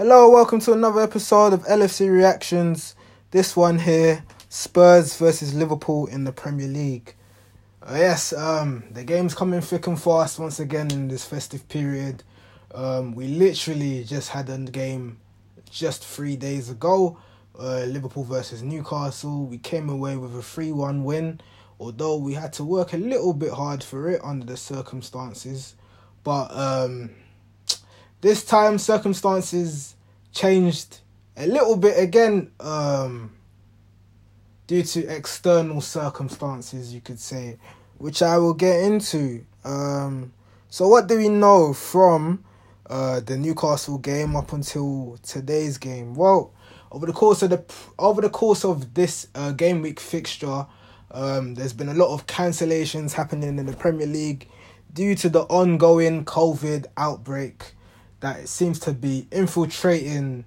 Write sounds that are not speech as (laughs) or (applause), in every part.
Hello, welcome to another episode of LFC Reactions. This one here, Spurs versus Liverpool in the Premier League. Uh, yes, um, the game's coming thick and fast once again in this festive period. Um, we literally just had a game just three days ago. Uh, Liverpool versus Newcastle. We came away with a 3 1 win, although we had to work a little bit hard for it under the circumstances. But um, this time circumstances changed a little bit again um, due to external circumstances, you could say, which I will get into. Um, so, what do we know from uh, the Newcastle game up until today's game? Well, over the course of the over the course of this uh, game week fixture, um, there's been a lot of cancellations happening in the Premier League due to the ongoing COVID outbreak that seems to be infiltrating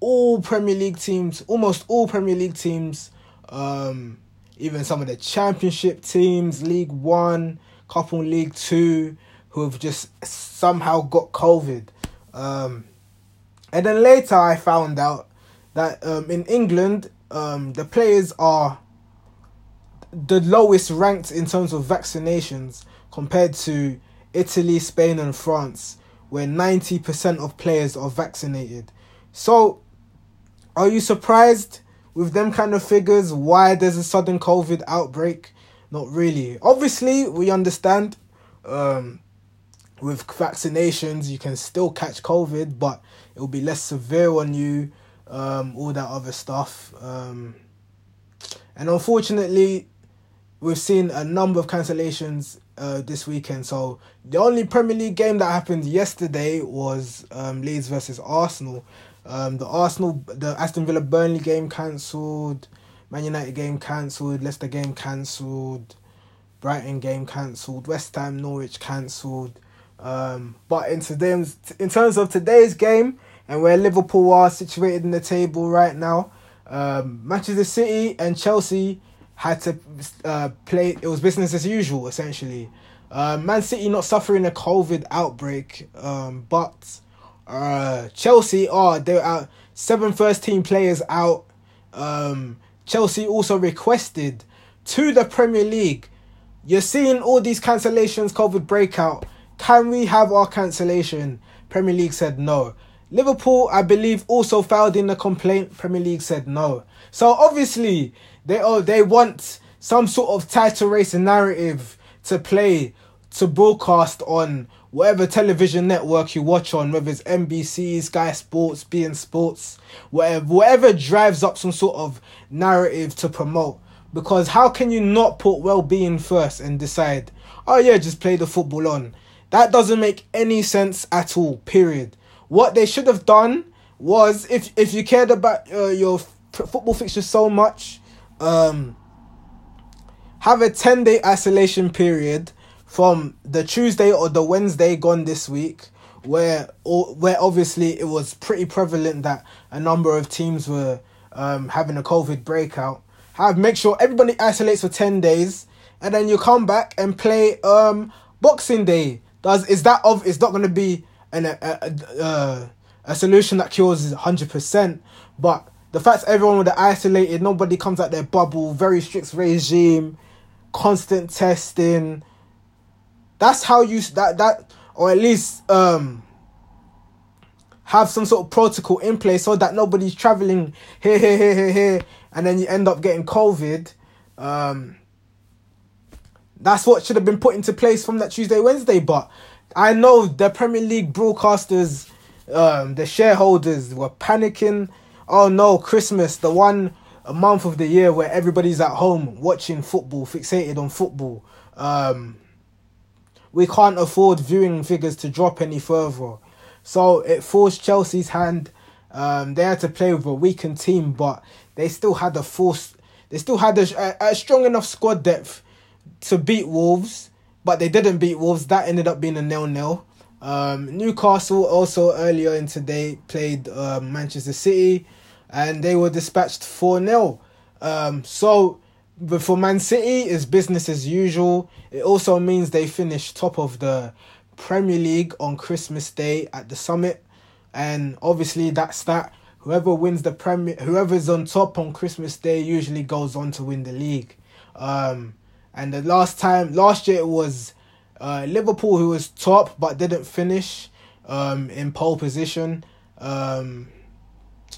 all Premier League teams, almost all Premier League teams, um, even some of the Championship teams, League One, couple League Two, who have just somehow got COVID. Um, and then later I found out that um, in England, um, the players are the lowest ranked in terms of vaccinations compared to Italy, Spain, and France, where 90% of players are vaccinated. So, are you surprised with them kind of figures why there's a sudden COVID outbreak? Not really. Obviously, we understand um, with vaccinations you can still catch COVID, but it will be less severe on you, um, all that other stuff. Um, and unfortunately, we've seen a number of cancellations uh, this weekend. So the only Premier League game that happened yesterday was um, Leeds versus Arsenal. Um, the Arsenal, the Aston Villa Burnley game cancelled, Man United game cancelled, Leicester game cancelled, Brighton game cancelled, West Ham Norwich cancelled. Um, but in today's, in terms of today's game and where Liverpool are situated in the table right now, um, Manchester City and Chelsea had to uh, play. It was business as usual, essentially. Uh, Man City not suffering a COVID outbreak, um, but uh, Chelsea are they're out. Seven first team players out. Um, Chelsea also requested to the Premier League. You're seeing all these cancellations, COVID breakout. Can we have our cancellation? Premier League said no. Liverpool, I believe, also filed in the complaint. Premier League said no. So obviously, they oh they want some sort of title race narrative to play to broadcast on whatever television network you watch on, whether it's NBC, Sky Sports, beIN Sports, whatever whatever drives up some sort of narrative to promote. Because how can you not put well being first and decide, oh yeah, just play the football on? That doesn't make any sense at all, period. What they should have done was if if you cared about uh, your f- football fixture so much, um, have a 10 day isolation period from the Tuesday or the Wednesday gone this week where where obviously it was pretty prevalent that a number of teams were um, having a COVID breakout. Have make sure everybody isolates for 10 days and then you come back and play um Boxing Day. Does is that of it's not going to be an a, a, a, a solution that cures 100%, but the fact everyone would isolated, nobody comes out their bubble, very strict regime, constant testing. That's how you that that or at least um have some sort of protocol in place so that nobody's traveling here, here, here, here, here, and then you end up getting COVID. Um, that's what should have been put into place from that Tuesday, Wednesday. But I know the Premier League broadcasters, um, the shareholders were panicking oh no, Christmas, the one month of the year where everybody's at home watching football, fixated on football. Um, we can't afford viewing figures to drop any further. So it forced Chelsea's hand. Um, they had to play with a weakened team, but they still had a force. They still had a, a, strong enough squad depth to beat Wolves, but they didn't beat Wolves. That ended up being a nil nil. Um, Newcastle also earlier in today played uh, Manchester City and they were dispatched 4 0. Um, so, for Man City, it's business as usual. It also means they finished top of the Premier League on Christmas Day at the summit. and obviously that's that. Whoever wins the Premier, whoever's on top on Christmas Day usually goes on to win the league. Um, and the last time, last year it was uh, Liverpool who was top but didn't finish um, in pole position. Um,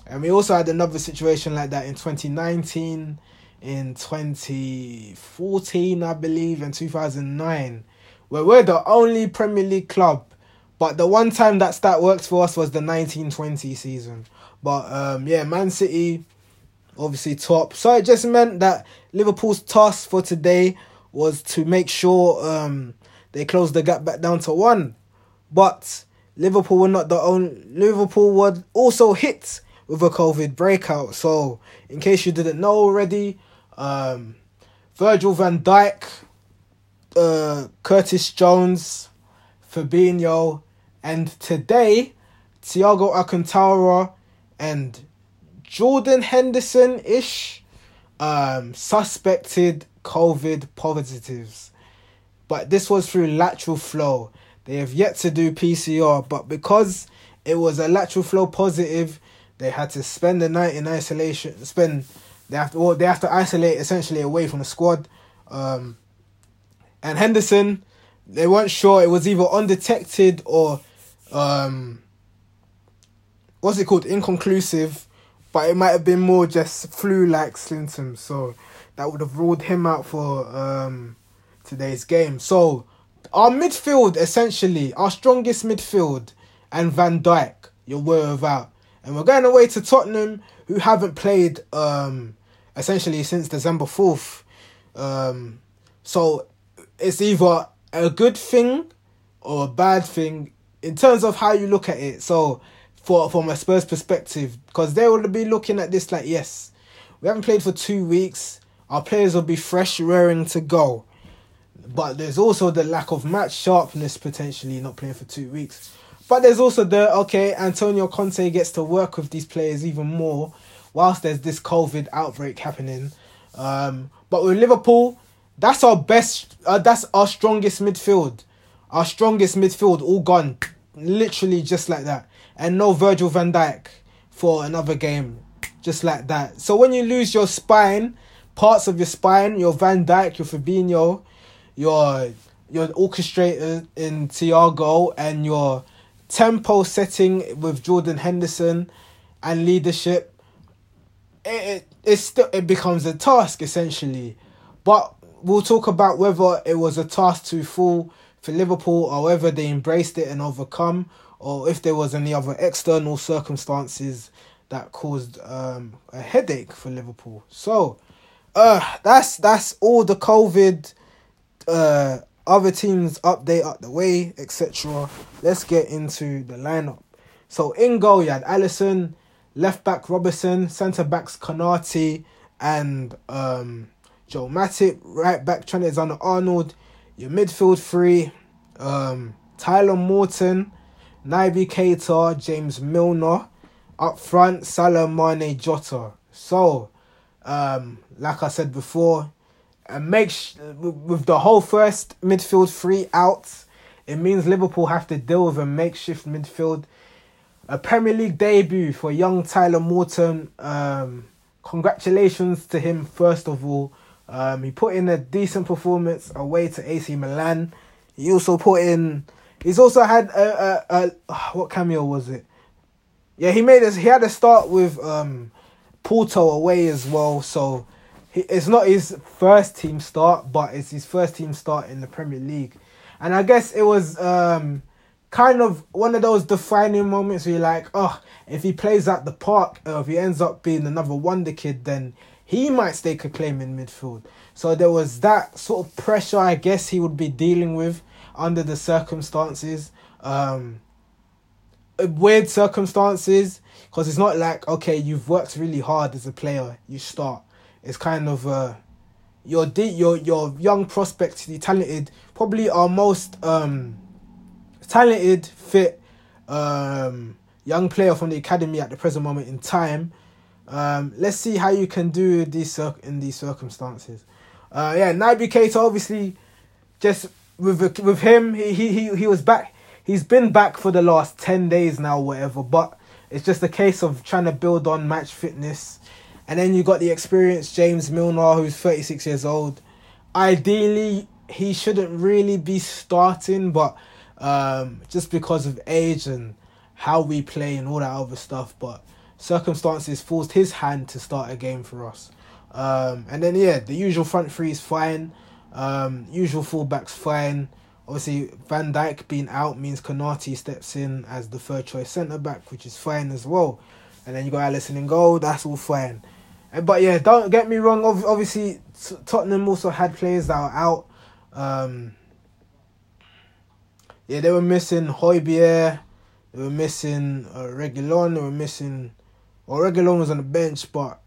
and we also had another situation like that in 2019, in 2014, I believe, and 2009, where we're the only Premier League club. But the one time that stat worked for us was the 1920 season. But um, yeah, Man City obviously top. So it just meant that Liverpool's task for today was to make sure um, they closed the gap back down to one. But Liverpool were not the only. Liverpool were also hit with a COVID breakout. So in case you didn't know already, um, Virgil van Dijk, uh, Curtis Jones, Fabinho, and today Thiago Alcantara and Jordan Henderson ish um, suspected COVID positives. But this was through lateral flow. They have yet to do PCR, but because it was a lateral flow positive, they had to spend the night in isolation. Spend they have to well, they have to isolate essentially away from the squad. Um, and Henderson, they weren't sure it was either undetected or um, what's it called inconclusive but it might have been more just flu-like symptoms, so that would have ruled him out for um, today's game. So our midfield, essentially, our strongest midfield, and Van Dijk, you're well without, and we're going away to Tottenham, who haven't played um, essentially since December fourth. Um, so it's either a good thing or a bad thing in terms of how you look at it. So for from a Spurs perspective because they will be looking at this like, yes, we haven't played for two weeks. Our players will be fresh, raring to go. But there's also the lack of match sharpness potentially not playing for two weeks. But there's also the okay, Antonio Conte gets to work with these players even more whilst there's this COVID outbreak happening. Um, but with Liverpool, that's our best, uh, that's our strongest midfield. Our strongest midfield all gone, literally just like that and no Virgil van Dijk for another game, just like that. So when you lose your spine, parts of your spine, your Van Dijk, your Fabinho, your your orchestrator in Thiago, and your tempo setting with Jordan Henderson, and leadership, it, it it still it becomes a task essentially, but we'll talk about whether it was a task too full for Liverpool or whether they embraced it and overcome or if there was any other external circumstances that caused um, a headache for Liverpool. So, uh, that's that's all the COVID, uh, other teams update up the way, etc. Let's get into the lineup. So in goal, you had Alisson, left back Robertson, centre backs Konate and um, Joe Matip, right back Trent Alexander Arnold, your midfield three, um, Tyler Morton. Naby Keita, James Milner. Up front, Salah, Mane, Jota. So, um, like I said before, and make sh- with the whole first midfield three out, it means Liverpool have to deal with a makeshift midfield. A Premier League debut for young Tyler Morton. Um, congratulations to him first of all. Um, he put in a decent performance away to AC Milan. He also put in He's also had a, a, a (sighs) what cameo was it? Yeah, he made us. He had a start with um, Porto away as well. So it's not his first team start, but it's his first team start in the Premier League. And I guess it was um, kind of one of those defining moments where you're like, oh, if he plays at the park, or if he ends up being another wonder kid, then he might stake a claim in midfield. So there was that sort of pressure, I guess, he would be dealing with under the circumstances. Um, weird circumstances because it's not like okay you've worked really hard as a player you start it's kind of uh your de- your your young prospect the talented probably our most um talented fit um young player from the academy at the present moment in time um let's see how you can do this in these circumstances uh yeah Naby Keita obviously just with with him, he he he, he was back. he's been back for the last 10 days now, whatever, but it's just a case of trying to build on match fitness. And then you got the experienced James Milner, who's 36 years old. Ideally, he shouldn't really be starting, but um, just because of age and how we play and all that other stuff. But circumstances forced his hand to start a game for us. Um, and then yeah, the usual front three is fine. Um, usual fullbacks fine. Obviously, Van Dijk being out means Konate steps in as the third choice centre back, which is fine as well. And then you got Alisson in goal. That's all fine. But yeah, don't get me wrong. Obviously, Tottenham also had players that are out. Um, yeah, they were missing Højbjerg. They were missing uh. They were missing. Well, Reguilon was on the bench, but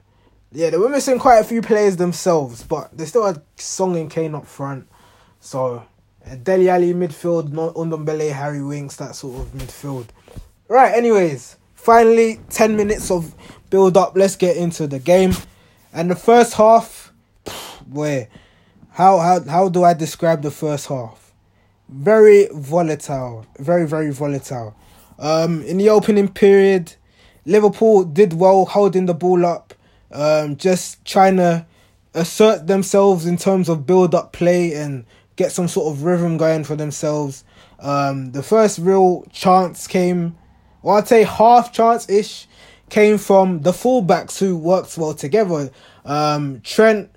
yeah, they were missing quite a few players themselves. But they still had Son and Kane up front. So uh, Dele Alli midfield, Ndombele, Harry Winks, that sort of midfield. Right. Anyways, finally, ten minutes of build up. Let's get into the game. And the first half, where, how how how do I describe the first half? Very volatile, very very volatile. Um, in the opening period, Liverpool did well holding the ball up, um, just trying to assert themselves in terms of build up play and get some sort of rhythm going for themselves. Um, the first real chance came, well, I'd say half chance ish, came from the fullbacks who worked well together. Um, Trent,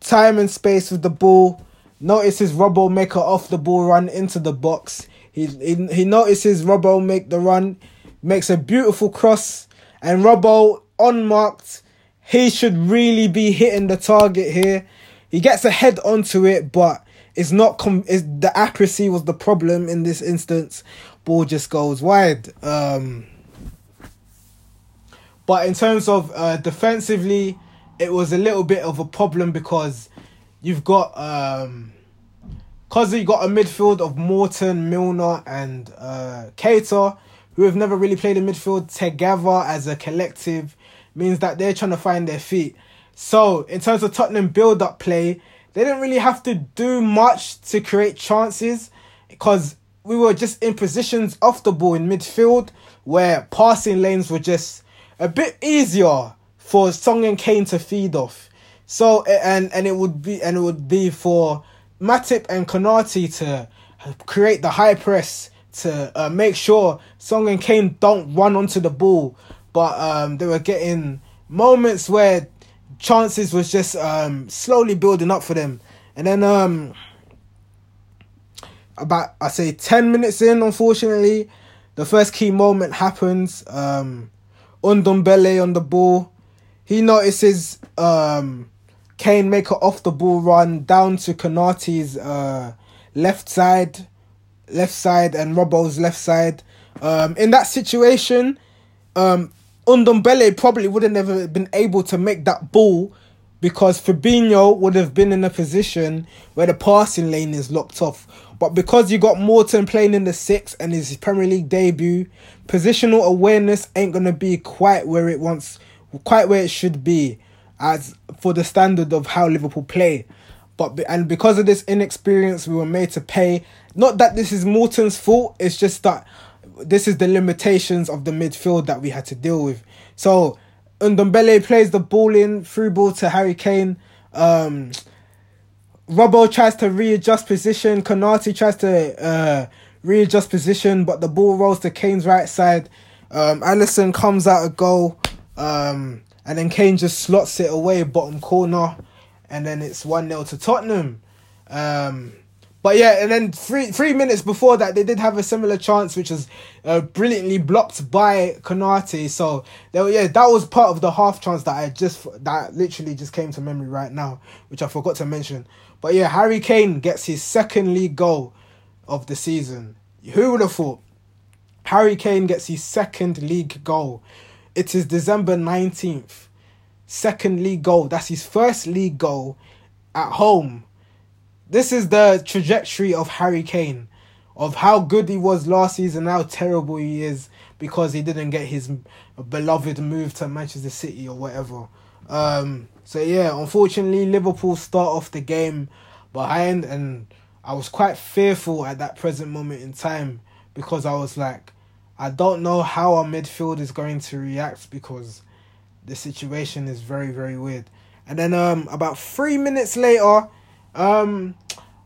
time and space with the ball, notices Robbo make a off the ball run into the box. He, he, he notices Robbo make the run, makes a beautiful cross, and Robbo unmarked. He should really be hitting the target here. He gets a head onto it, but it's not com- it's, the accuracy was the problem in this instance. Ball just goes wide. Um, but in terms of uh, defensively, it was a little bit of a problem because you've got um, you got a midfield of Morton, Milner, and uh, Keita, who have never really played in midfield together as a collective, means that they're trying to find their feet. So, in terms of Tottenham build up play, they didn't really have to do much to create chances because we were just in positions off the ball in midfield where passing lanes were just a bit easier for Son and Kane to feed off. So and and it would be and it would be for Matip and Konate to create the high press to uh, make sure Son and Kane don't run onto the ball, but um, they were getting moments where chances was just um, slowly building up for them, and then um, about I say ten minutes in, unfortunately, the first key moment happens. Um, Ndombele on the ball, he notices um, Kane make an off the ball run down to Konate's uh, left side, left side, and Robbo's left side. Um, in that situation, um, Ndombele probably would have been able to make that ball because Fabinho would have been in a position where the passing lane is locked off. But because you got Morton playing in the six and his Premier League debut, positional awareness ain't gonna be quite where it wants, quite where it should be as for the standard of how Liverpool play. But and because of this inexperience, we were made to pay. Not that this is Morton's fault. It's just that this is the limitations of the midfield that we had to deal with. So Ndombele plays the ball in through ball to Harry Kane. Um, Robbo tries to readjust position. Konate tries to uh, readjust position, but the ball rolls to Kane's right side. Um, Alisson comes out a goal. Um, and then Kane just slots it away bottom corner, and then it's one 0 to Tottenham. Um, but yeah, and then three three minutes before that, they did have a similar chance, which was uh, brilliantly blocked by Konate. So were, yeah, that was part of the half chance that I just that literally just came to memory right now, which I forgot to mention. But yeah, Harry Kane gets his second league goal of the season. Who would have thought? Harry Kane gets his second league goal it is December 19th. Second league goal. That's his first league goal at home. This is the trajectory of Harry Kane, of how good he was last season, how terrible he is because he didn't get his beloved move to Manchester City or whatever. Um, so yeah, unfortunately, Liverpool start off the game behind, and I was quite fearful at that present moment in time because I was like, I don't know how our midfield is going to react because the situation is very very weird. And then um about three minutes later, um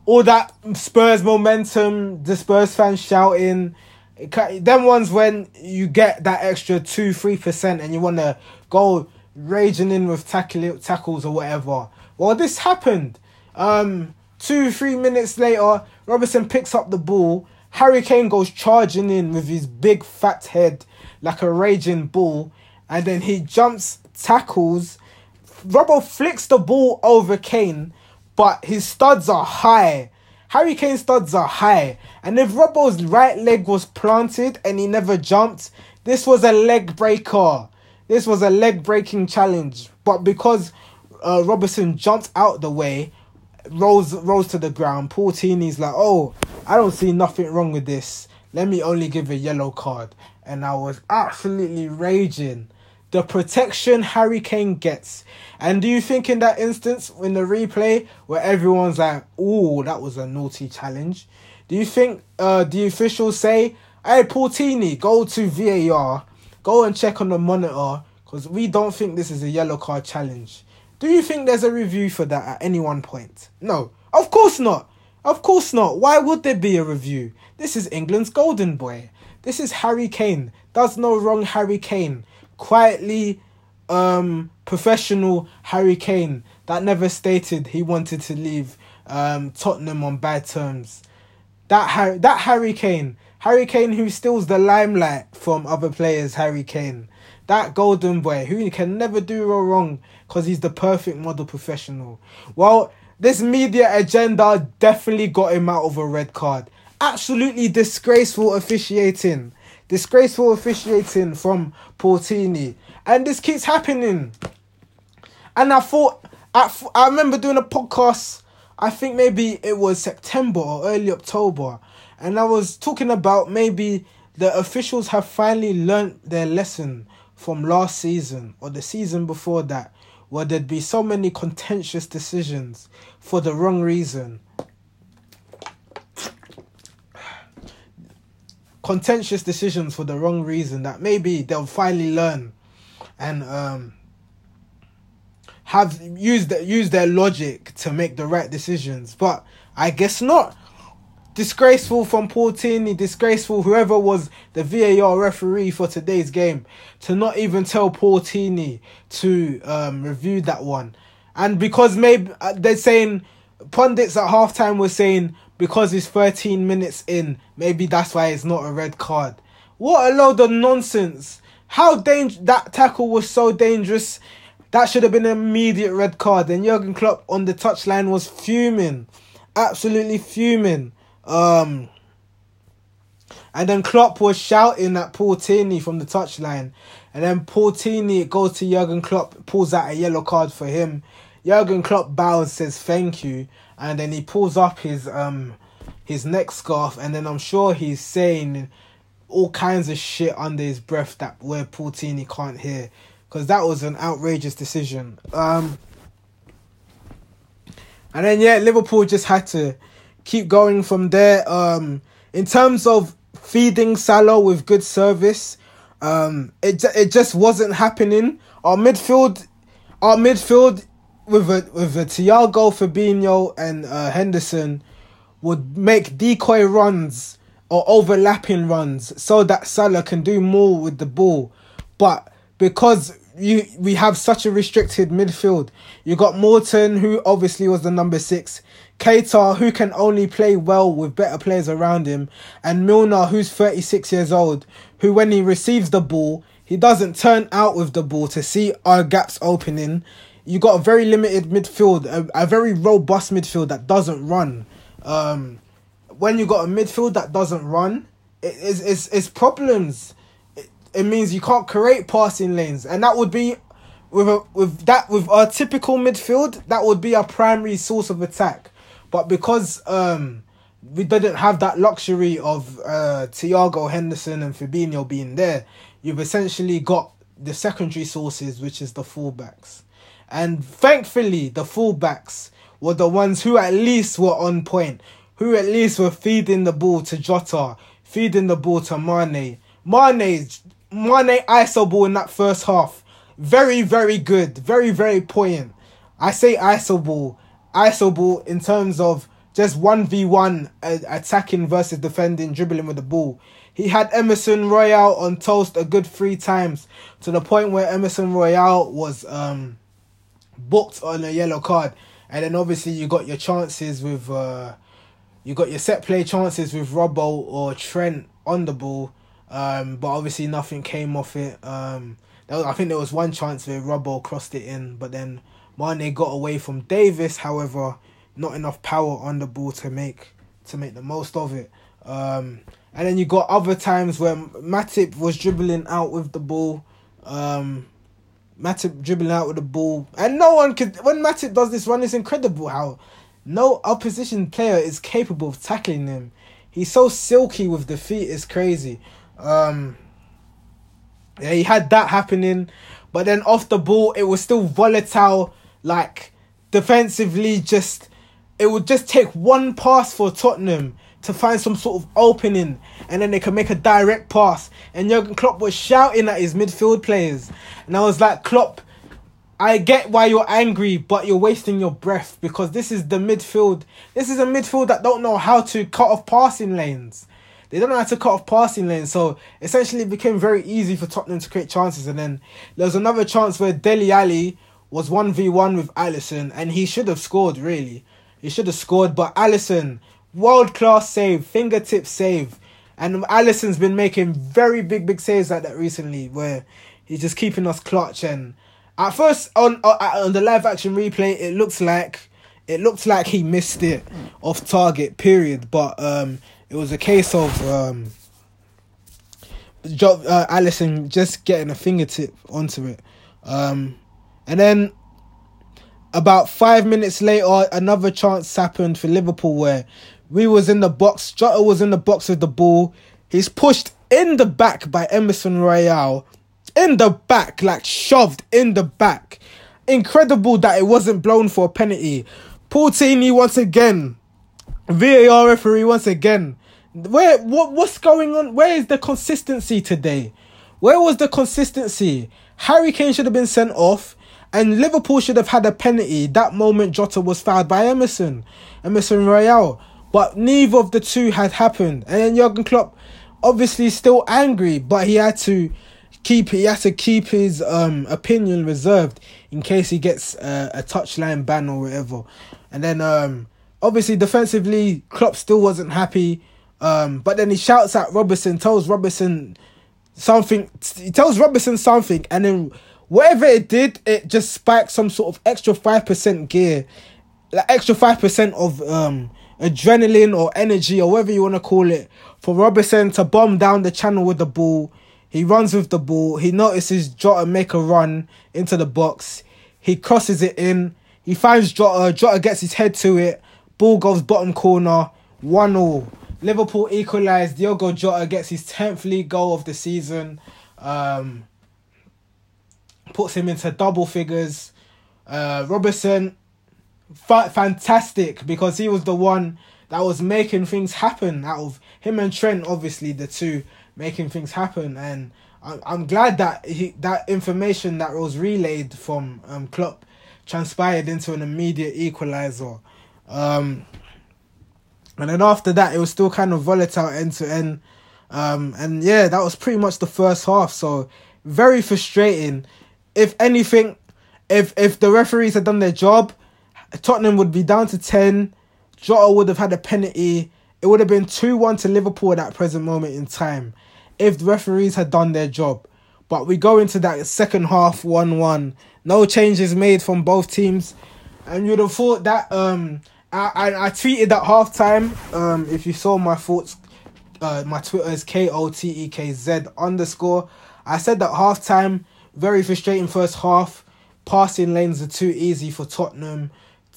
all that Spurs momentum, the Spurs fans shouting. It, Them ones when you get that extra two, three percent and you want to go raging in with tackle, tackles or whatever. Well, this happened. Um, two, three minutes later, Robertson picks up the ball. Harry Kane goes charging in with his big fat head like a raging bull, and then he jumps, tackles. Robbo flicks the ball over Kane but his studs are high. Harry Kane's studs are high. And if Robbo's right leg was planted and he never jumped, this was a leg breaker. This was a leg breaking challenge. But because uh, Robertson jumped out the way, rolls rolls to the ground, Paul Tierney's like, oh, I don't see nothing wrong with this. Let me only give a yellow card. And I was absolutely raging the protection Harry Kane gets. And do you think in that instance, in the replay, where everyone's like, "Oh, that was a naughty challenge," do you think uh, the officials say, "Hey, Portini, go to VAR, go and check on the monitor, because we don't think this is a yellow card challenge"? Do you think there's a review for that at any one point? No, of course not. Of course not. Why would there be a review? This is England's golden boy. This is Harry Kane. Does no wrong, Harry Kane quietly um, professional Harry Kane that never stated he wanted to leave um, Tottenham on bad terms. That Harry, that Harry Kane, Harry Kane who steals the limelight from other players. Harry Kane, that golden boy who can never do wrong because he's the perfect model professional. Well, this media agenda definitely got him out of a red card. Absolutely disgraceful officiating. Disgraceful officiating from Portini. And this keeps happening. And I thought, I, I remember doing a podcast, I think maybe it was September or early October. And I was talking about maybe the officials have finally learned their lesson from last season or the season before that, where there'd be so many contentious decisions for the wrong reason. contentious decisions for the wrong reason that maybe they'll finally learn and um, have used use their logic to make the right decisions. But I guess not. Disgraceful from Portini, disgraceful whoever was the VAR referee for today's game to not even tell Portini to um, review that one. And because maybe uh, they're saying pundits at halftime were saying because it's 13 minutes in, maybe that's why it's not a red card. What a load of nonsense. How dang- that tackle was so dangerous. That should have been an immediate red card. And Jurgen Klopp on the touchline was fuming. Absolutely fuming. Um and then Klopp was shouting at Paul Tierney from the touchline. And then Paul Tierney goes to Jurgen Klopp, pulls out a yellow card for him. Jurgen Klopp bows, says thank you and then he pulls up his um his neck scarf, and then I'm sure he's saying all kinds of shit under his breath that where Paul Portini can't hear, because that was an outrageous decision. Um, and then yeah, Liverpool just had to keep going from there. Um, in terms of feeding Salah with good service, um, it it just wasn't happening. Our midfield, our midfield with a with a Thiago, Fabinho, and uh, Henderson would make decoy runs or overlapping runs so that Salah can do more with the ball. But because you we have such a restricted midfield, you got Morton, who obviously was the number six, Keita, who can only play well with better players around him, and Milner, who's 36 years old, who when he receives the ball, he doesn't turn out with the ball to see our gaps opening you got a very limited midfield, a, a very robust midfield that doesn't run. Um, when you got a midfield that doesn't run, it, it's, it's, it's problems. It, means you can't create passing lanes, and that would be with a, with that with our typical midfield, that would be our primary source of attack. But because um, we didn't have that luxury of uh, Thiago Henderson and Fabinho being there, you've essentially got the secondary sources, which is the fullbacks. And thankfully, the fullbacks were the ones who at least were on point, who at least were feeding the ball to Jota, feeding the ball to Mane. Mane, Mane ISO ball in that first half. Very, very good. Very, very poignant. I say ISO ball. ISO ball in terms of just 1v1 uh, attacking versus defending, dribbling with the ball. He had Emerson Royal on toast a good three times to the point where Emerson Royal was um, booked on a yellow card. And then obviously you got your chances with uh, you got your set play chances with Robbo or Trent on the ball. Um, but obviously nothing came off it. Um, was, I think there was one chance where Robbo crossed it in, but then Mane got away from Davies. However, not enough power on the ball to make to make the most of it. Um, and then you got other times where Matip was dribbling out with the ball. Um, Matip dribbling out with the ball, and no one could. When Matip does this run, it's incredible how no opposition player is capable of tackling him. He's so silky with the feet, it's crazy. Um, yeah, he had that happening, but then off the ball, it was still volatile. Like defensively, just it would just take one pass for Tottenham to find some sort of opening, and then they can make a direct pass. And Jurgen Klopp was shouting at his midfield players, and I was like, Klopp, I get why you're angry, but you're wasting your breath because this is the midfield. This is a midfield that don't know how to cut off passing lanes. They don't know how to cut off passing lanes, so essentially it became very easy for Tottenham to create chances. And then there was another chance where Dele Alli was one v one with Alisson, and he should have scored. Really, he should have scored, but Alisson, world class save, fingertip save, and Alisson's been making very big, big saves like that recently, where he's just keeping us clutch and at first, on uh, on the live action replay, it looks like it looked like he missed it off target. Period. But um, it was a case of um, uh, Alisson just getting a fingertip onto it, um, and then about five minutes later, another chance happened for Liverpool where we was in the box. Jota was in the box with the ball. He's pushed in the back by Emerson Royal in the back, like shoved in the back. Incredible that it wasn't blown for a penalty. Paul Tierney once again, VAR referee once again. Where what what's going on? Where is the consistency today? Where was the consistency? Harry Kane should have been sent off, and Liverpool should have had a penalty. That moment Jota was fouled by Emerson, Emerson Royal. But neither of the two had happened. And then Jurgen Klopp obviously still angry, but he had to keep he had to keep his um opinion reserved in case he gets uh, a touchline ban or whatever. And then um obviously defensively Klopp still wasn't happy. Um but then he shouts at Robertson, tells Robertson something he tells Robertson something and then whatever it did, it just spiked some sort of extra five percent gear. Like extra five percent of um adrenaline or energy or whatever you want to call it for Robertson to bomb down the channel with the ball he runs with the ball. He notices Jota make a run into the box. He crosses it in. He finds Jota. Jota gets his head to it. Ball goes bottom corner. 1 0. Liverpool equalised. Diogo Jota gets his 10th league goal of the season. Um, puts him into double figures. Uh, Robertson, fa- fantastic because he was the one that was making things happen out of him and Trent, obviously, the two making things happen. And I'm glad that he, that information that was relayed from um, Klopp transpired into an immediate equalizer. Um, and then after that, it was still kind of volatile end to end. Um, and yeah, that was pretty much the first half. So very frustrating. If anything, if if the referees had done their job, Tottenham would be down to ten. Jota would have had a penalty. It would have been two one to Liverpool at that present moment in time if the referees had done their job. But we go into that second half 1 1. No changes made from both teams. And you'd have thought that um I, I, I tweeted at halftime. Um if you saw my thoughts uh my Twitter is K O T E K Z underscore. I said that halftime, very frustrating first half. Passing lanes are too easy for Tottenham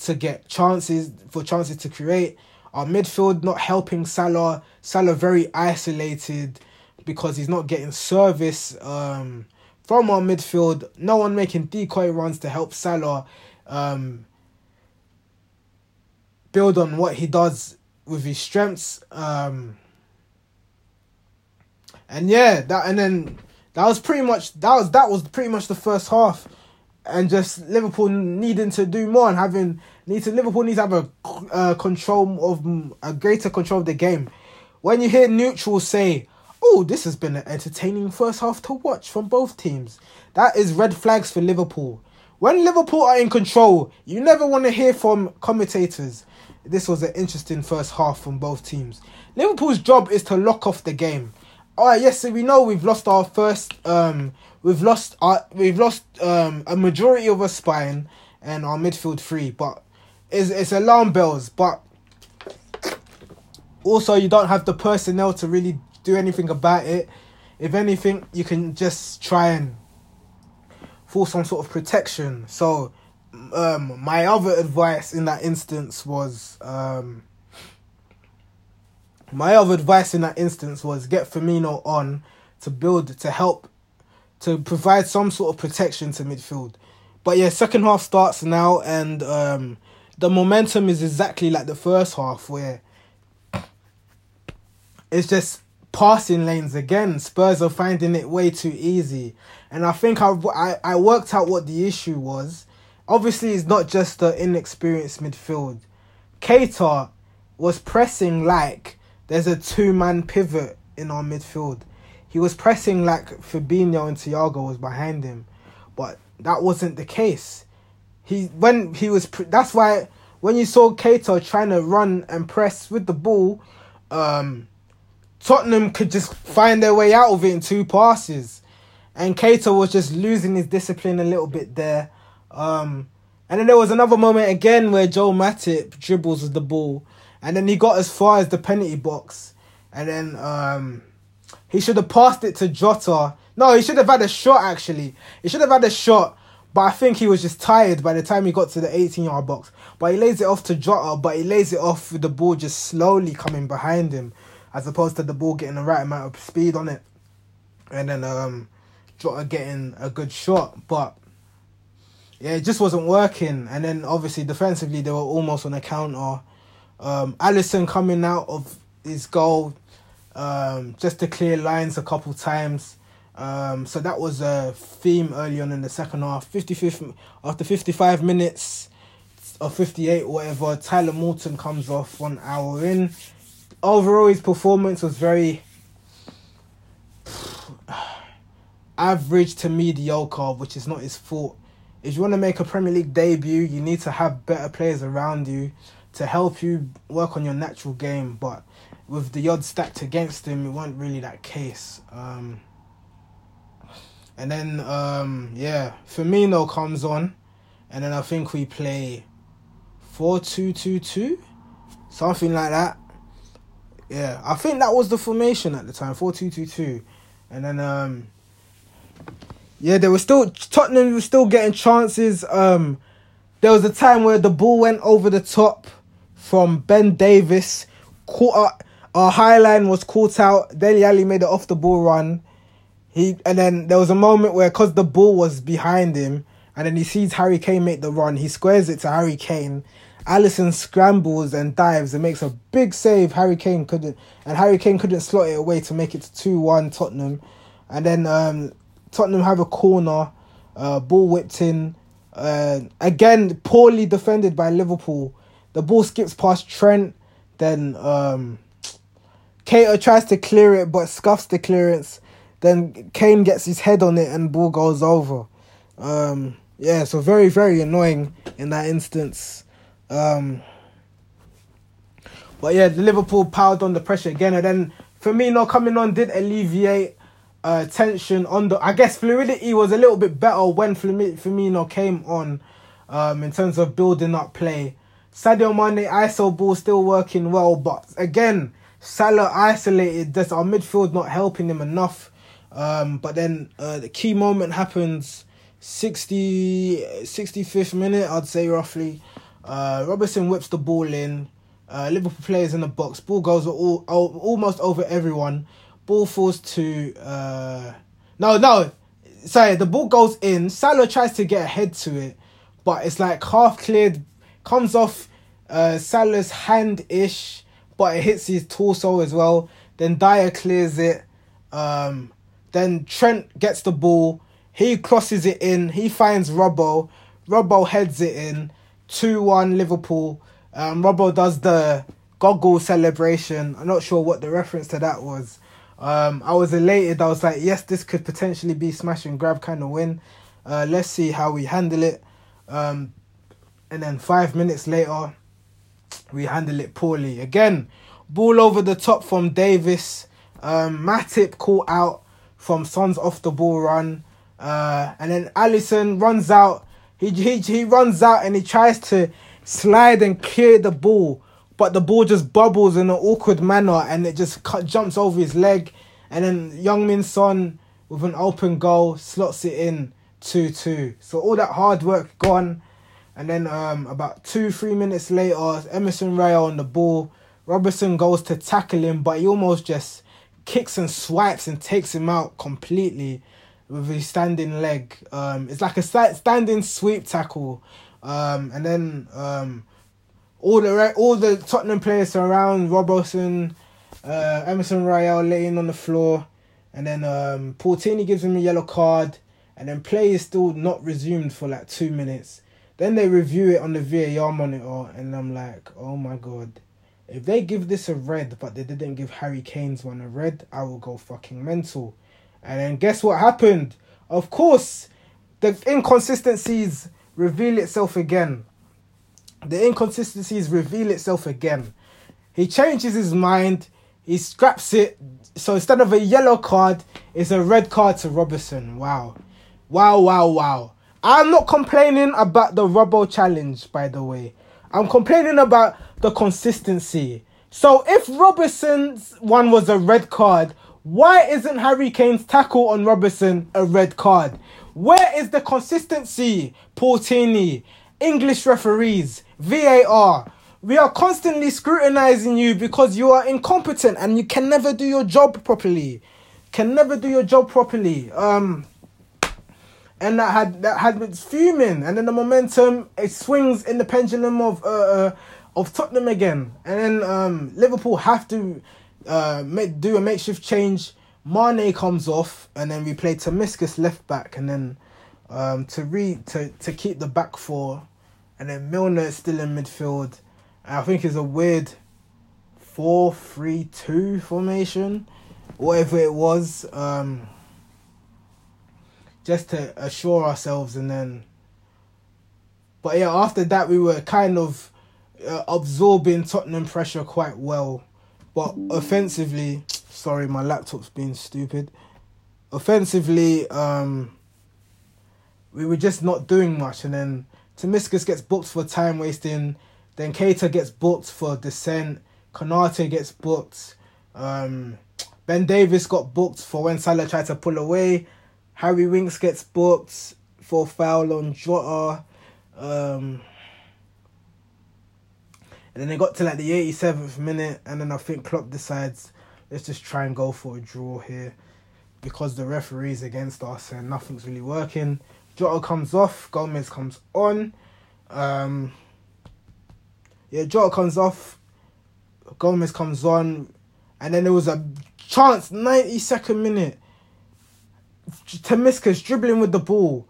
to get chances for chances to create. Our midfield not helping Salah. Salah very isolated because he's not getting service um, from our midfield. No one making decoy runs to help Salah um, build on what he does with his strengths. Um, and yeah, that and then that was pretty much that was that was pretty much the first half, and just Liverpool needing to do more and having need to Liverpool needs to have a uh, control of a greater control of the game. When you hear neutrals say, "Oh, this has been an entertaining first half to watch from both teams," that is red flags for Liverpool. When Liverpool are in control, you never want to hear from commentators. This was an interesting first half from both teams. Liverpool's job is to lock off the game. All right, yes, so we know we've lost our first. Um, we've lost our we've lost um a majority of our spine and our midfield three, but it's it's alarm bells. But also, you don't have the personnel to really do anything about it. If anything, you can just try and for some sort of protection. So, um, my other advice in that instance was, um, my other advice in that instance was get Firmino on to build to help to provide some sort of protection to midfield. But yeah, second half starts now, and um, the momentum is exactly like the first half, where it's just passing lanes again. Spurs are finding it way too easy. And I think I, I, I worked out what the issue was. Obviously, it's not just the inexperienced midfield. Keita was pressing like there's a two man pivot in our midfield. He was pressing like Fabinho and Thiago was behind him, but that wasn't the case. He when he was that's why when you saw Keita trying to run and press with the ball, um, Tottenham could just find their way out of it in two passes and Keita was just losing his discipline a little bit there. Um, and then there was another moment again where Joe Matip dribbles with the ball, and then he got as far as the penalty box, and then um, he should have passed it to Jota. No, he should have had a shot actually. He should have had a shot, but I think he was just tired by the time he got to the 18 yard box. But he lays it off to Jota, but he lays it off with the ball just slowly coming behind him, as opposed to the ball getting the right amount of speed on it. And then um, Jota getting a good shot, but yeah, it just wasn't working. And then obviously defensively they were almost on a counter. Um, Alisson coming out of his goal um, just to clear lines a couple times. Um, so that was a theme early on in the second half. 55th, after 55 minutes or 58 or whatever, Tyler Morton comes off one hour in. Overall, his performance was very average to mediocre, which is not his fault. If you want to make a Premier League debut, you need to have better players around you to help you work on your natural game. But with the odds stacked against him, it wasn't really that case. Um, and then, um, yeah, Firmino comes on, and then I think we play 4 2 2 2, something like that. Yeah, I think that was the formation at the time 4 2 2 2. And then, um, yeah, they were still Tottenham was still getting chances. Um, there was a time where the ball went over the top from Ben Davies. Caught up, our high line was caught out. Dele Alli made an off the ball run. He and then there was a moment where because the ball was behind him, and then he sees Harry Kane make the run. He squares it to Harry Kane. Alisson scrambles and dives and makes a big save. Harry Kane couldn't, and Harry Kane couldn't slot it away to make it to two one Tottenham. And then um, Tottenham have a corner, uh, ball whipped in. Uh, again, poorly defended by Liverpool. The ball skips past Trent. Then um, Keita tries to clear it but scuffs the clearance. Then Kane gets his head on it and ball goes over. Um, yeah, so very, very annoying in that instance. Um, but yeah, the Liverpool piled on the pressure again, and then Firmino coming on did alleviate uh, tension on the. I guess fluidity was a little bit better when Firmino came on, um, in terms of building up play. Sadio Mane ISO ball still working well, but again, Salah isolated. Just our midfield not helping him enough. Um, but then uh, the key moment happens 60, 65th minute, I'd say roughly. Uh, Robertson whips the ball in. Uh, Liverpool players in the box. Ball goes all, all, almost over everyone. Ball falls to uh no no sorry the ball goes in. Salah tries to get ahead to it, but it's like half cleared, comes off uh Salah's hand ish, but it hits his torso as well. Then Dier clears it. Um, then Trent gets the ball. He crosses it in. He finds Robbo. Robbo heads it in. 2 1 Liverpool. Um, Robbo does the goggle celebration. I'm not sure what the reference to that was. Um, I was elated. I was like, yes, this could potentially be smash and grab kind of win. Uh, let's see how we handle it. Um, and then five minutes later, we handle it poorly. Again, ball over the top from Davies. Um, Matip caught out from Son's off the ball run. Uh, and then Alisson runs out. He, he, he runs out and he tries to slide and clear the ball. But the ball just bubbles in an awkward manner and it just cut, jumps over his leg. And then Heung-min Son with an open goal slots it in 2 2. So all that hard work gone. And then um, about two, three minutes later, Emerson Royal on the ball. Robertson goes to tackle him, but he almost just kicks and swipes and takes him out completely with his standing leg. Um, it's like a standing sweep tackle. Um, and then um, all the all the Tottenham players around Robertson, uh, Emerson Royal laying on the floor, and then um, Paul Tierney gives him a yellow card, and then play is still not resumed for like two minutes. Then they review it on the VAR monitor, and I'm like, oh my god. If they give this a red, but they didn't give Harry Kane's one a red, I will go fucking mental. And then guess what happened? Of course, the inconsistencies reveal itself again. The inconsistencies reveal itself again. He changes his mind. He scraps it. So instead of a yellow card, it's a red card to Robertson. Wow. Wow, wow, wow. I'm not complaining about the Robbo challenge, by the way. I'm complaining about the consistency. So if Robertson's one was a red card, why isn't Harry Kane's tackle on Robertson a red card? Where is the consistency, Paul Tierney, English referees, VAR? We are constantly scrutinizing you because you are incompetent and you can never do your job properly. Can never do your job properly. Um, and that had that had been fuming, and then the momentum it swings in the pendulum of uh, uh of Tottenham again, and then um Liverpool have to uh do a makeshift change. Mane comes off, and then we play Tsimikas left back, and then um to re to to keep the back four, and then Milner is still in midfield. I think it's a weird four three two formation, whatever it was. Um just to assure ourselves and then but yeah after that we were kind of uh, absorbing Tottenham pressure quite well but offensively sorry my laptop's being stupid offensively um we were just not doing much and then Tsimikas gets booked for time wasting. Then Keita gets booked for dissent Konate gets booked. Um Ben Davies got booked for when Salah tried to pull away. Harry Winks gets booked for foul on Jota. Um, and then they got to like the 87th minute, and then I think Klopp decides, let's just try and go for a draw here. Because the referee's against us and nothing's really working. Jota comes off, Gomez comes on. Um, yeah, Jota comes off, Gomez comes on, and then there was a chance, 92nd minute. Tsimikas dribbling with the ball.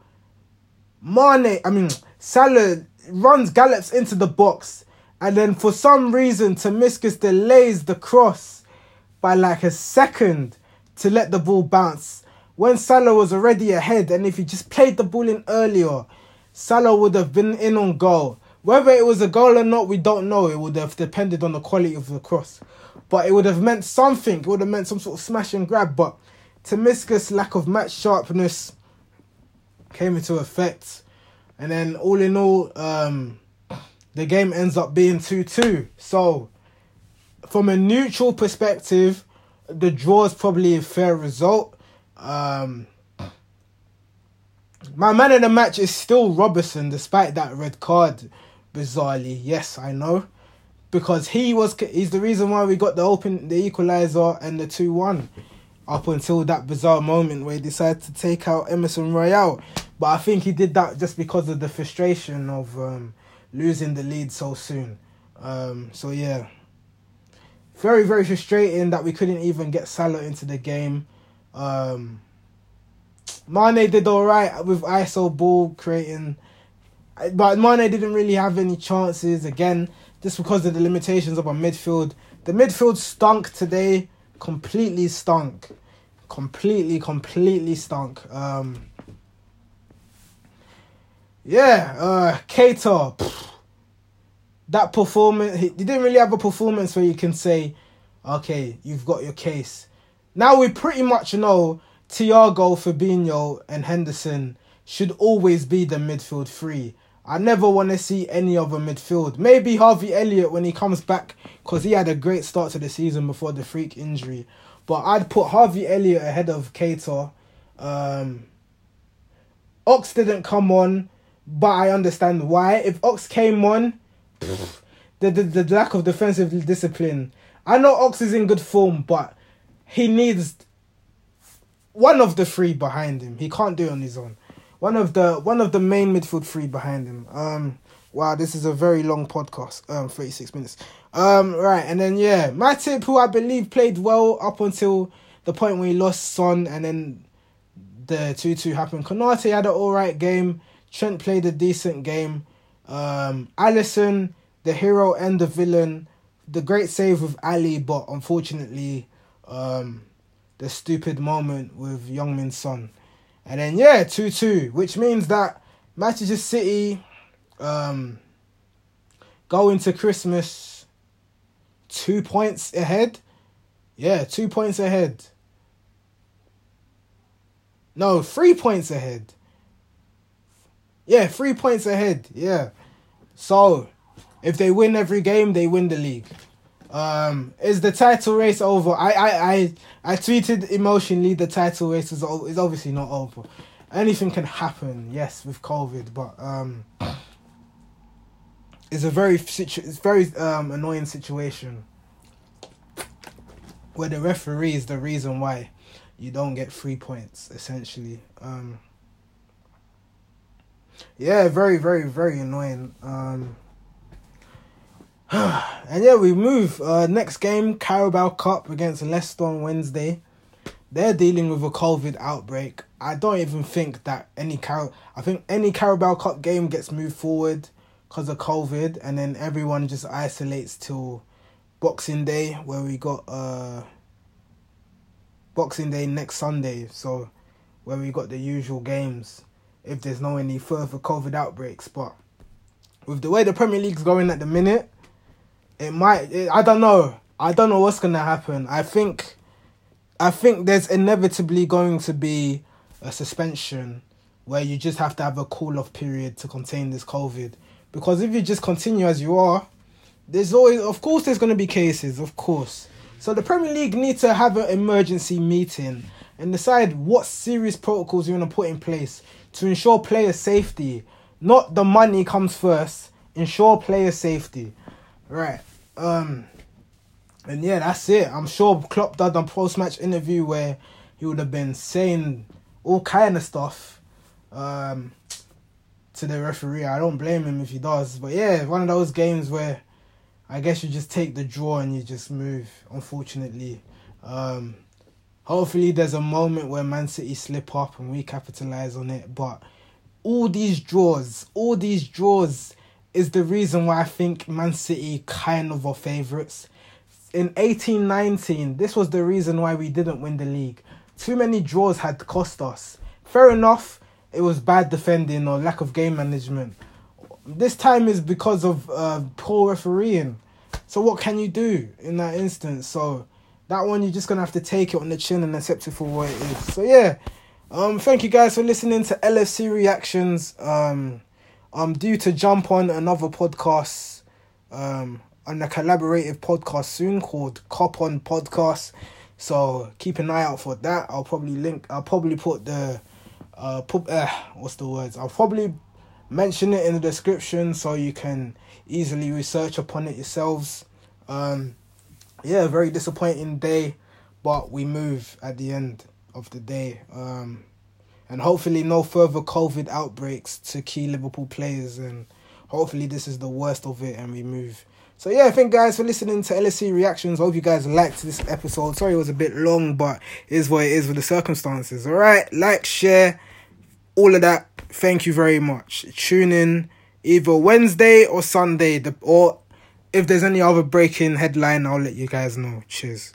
Mane, I mean, Salah runs, gallops into the box, and then for some reason, Tsimikas delays the cross by like a second to let the ball bounce. When Salah was already ahead, and if he just played the ball in earlier, Salah would have been in on goal. Whether it was a goal or not, we don't know. It would have depended on the quality of the cross. But it would have meant something. It would have meant some sort of smash and grab. But Tsimikas' lack of match sharpness came into effect. And then all in all, um, the game ends up being 2 2. So, from a neutral perspective, the draw is probably a fair result. Um, my man in the match is still Robertson, despite that red card. Bizarrely, yes, I know, because he was he's the reason why we got the open the equalizer and the two one up until that bizarre moment where he decided to take out Emerson Royal. But I think he did that just because of the frustration of um, losing the lead so soon. Um, so yeah, very very frustrating that we couldn't even get Salah into the game. Um, Mane did all right with ISO ball creating, but Mane didn't really have any chances again, just because of the limitations of our midfield. The midfield stunk today, completely stunk, completely, completely stunk. Um, yeah, uh, Keita, that performance, he didn't really have a performance where you can say, okay, you've got your case. Now we pretty much know Thiago, Fabinho, and Henderson should always be the midfield three. I never want to see any other midfield. Maybe Harvey Elliott when he comes back because he had a great start to the season before the freak injury. But I'd put Harvey Elliott ahead of Keita. Um, Ox didn't come on, but I understand why. If Ox came on, (laughs) the, the, the lack of defensive discipline. I know Ox is in good form, but he needs one of the three behind him. He can't do it on his own. One of the one of the main midfield three behind him. Um wow, this is a very long podcast. Um 36 minutes. Um right, and then yeah, Matip who I believe played well up until the point where he lost Son and then the 2-2 happened. Konate had an alright game. Trent played a decent game. Um Alisson, the hero and the villain. The great save with Ali, but unfortunately um the stupid moment with Heung-min Son. And then yeah, 2-2, which means that Manchester City um go into Christmas two points ahead. Yeah, two points ahead. No, three points ahead. Yeah, three points ahead. Yeah. So, if they win every game, they win the league. Um, is the title race over? I, I, I, I tweeted emotionally the title race is, is obviously not over. Anything can happen, yes, with COVID, but um, it's a very situ- it's very um annoying situation where the referee is the reason why you don't get three points essentially. Um, yeah, very, very, very annoying. Um, (sighs) and yeah, we move. Uh, next game, Carabao Cup against Leicester on Wednesday. They're dealing with a COVID outbreak. I don't even think that any Car. I think any Carabao Cup game gets moved forward because of COVID, and then everyone just isolates till Boxing Day, where we got uh Boxing Day next Sunday. So where we got the usual games, if there's no any further COVID outbreaks, but with the way the Premier League's going at the minute it might. It, I don't know. I don't know what's gonna happen. I think, I think there's inevitably going to be a suspension where you just have to have a cool off period to contain this COVID. Because if you just continue as you are, there's always, of course, there's gonna be cases, of course. So the Premier League need to have an emergency meeting and decide what serious protocols you're gonna put in place to ensure player safety. Not the money comes first. Ensure player safety. Right. Um, and yeah, that's it. I'm sure Klopp done a post match interview where he would have been saying all kind of stuff um, to the referee. I don't blame him if he does. But yeah, one of those games where I guess you just take the draw and you just move, unfortunately. Um, hopefully, there's a moment where Man City slip up and we capitalize on it. But all these draws, all these draws is the reason why I think Man City kind of are favourites. In eighteen nineteen, this was the reason why we didn't win the league. Too many draws had cost us. Fair enough, it was bad defending or lack of game management. This time is because of uh, poor refereeing. So what can you do in that instance? So that one you're just gonna have to take it on the chin and accept it for what it is. So yeah, um, thank you guys for listening to LFC reactions. Um, I'm due to jump on another podcast, um, on a collaborative podcast soon called Cop On Podcast. So keep an eye out for that. I'll probably link. I'll probably put the, uh, put uh, what's the words? I'll probably mention it in the description so you can easily research upon it yourselves. Um, yeah, very disappointing day, but we move at the end of the day. Um, and hopefully no further COVID outbreaks to key Liverpool players, and hopefully this is the worst of it, and we move So yeah, thank guys for listening to LFC reactions. I hope you guys liked this episode. Sorry it was a bit long, but is what it is with the circumstances. All right, like, share, all of that. Thank you very much. Tune in either Wednesday or Sunday, the, or if there's any other breaking headline, I'll let you guys know. Cheers.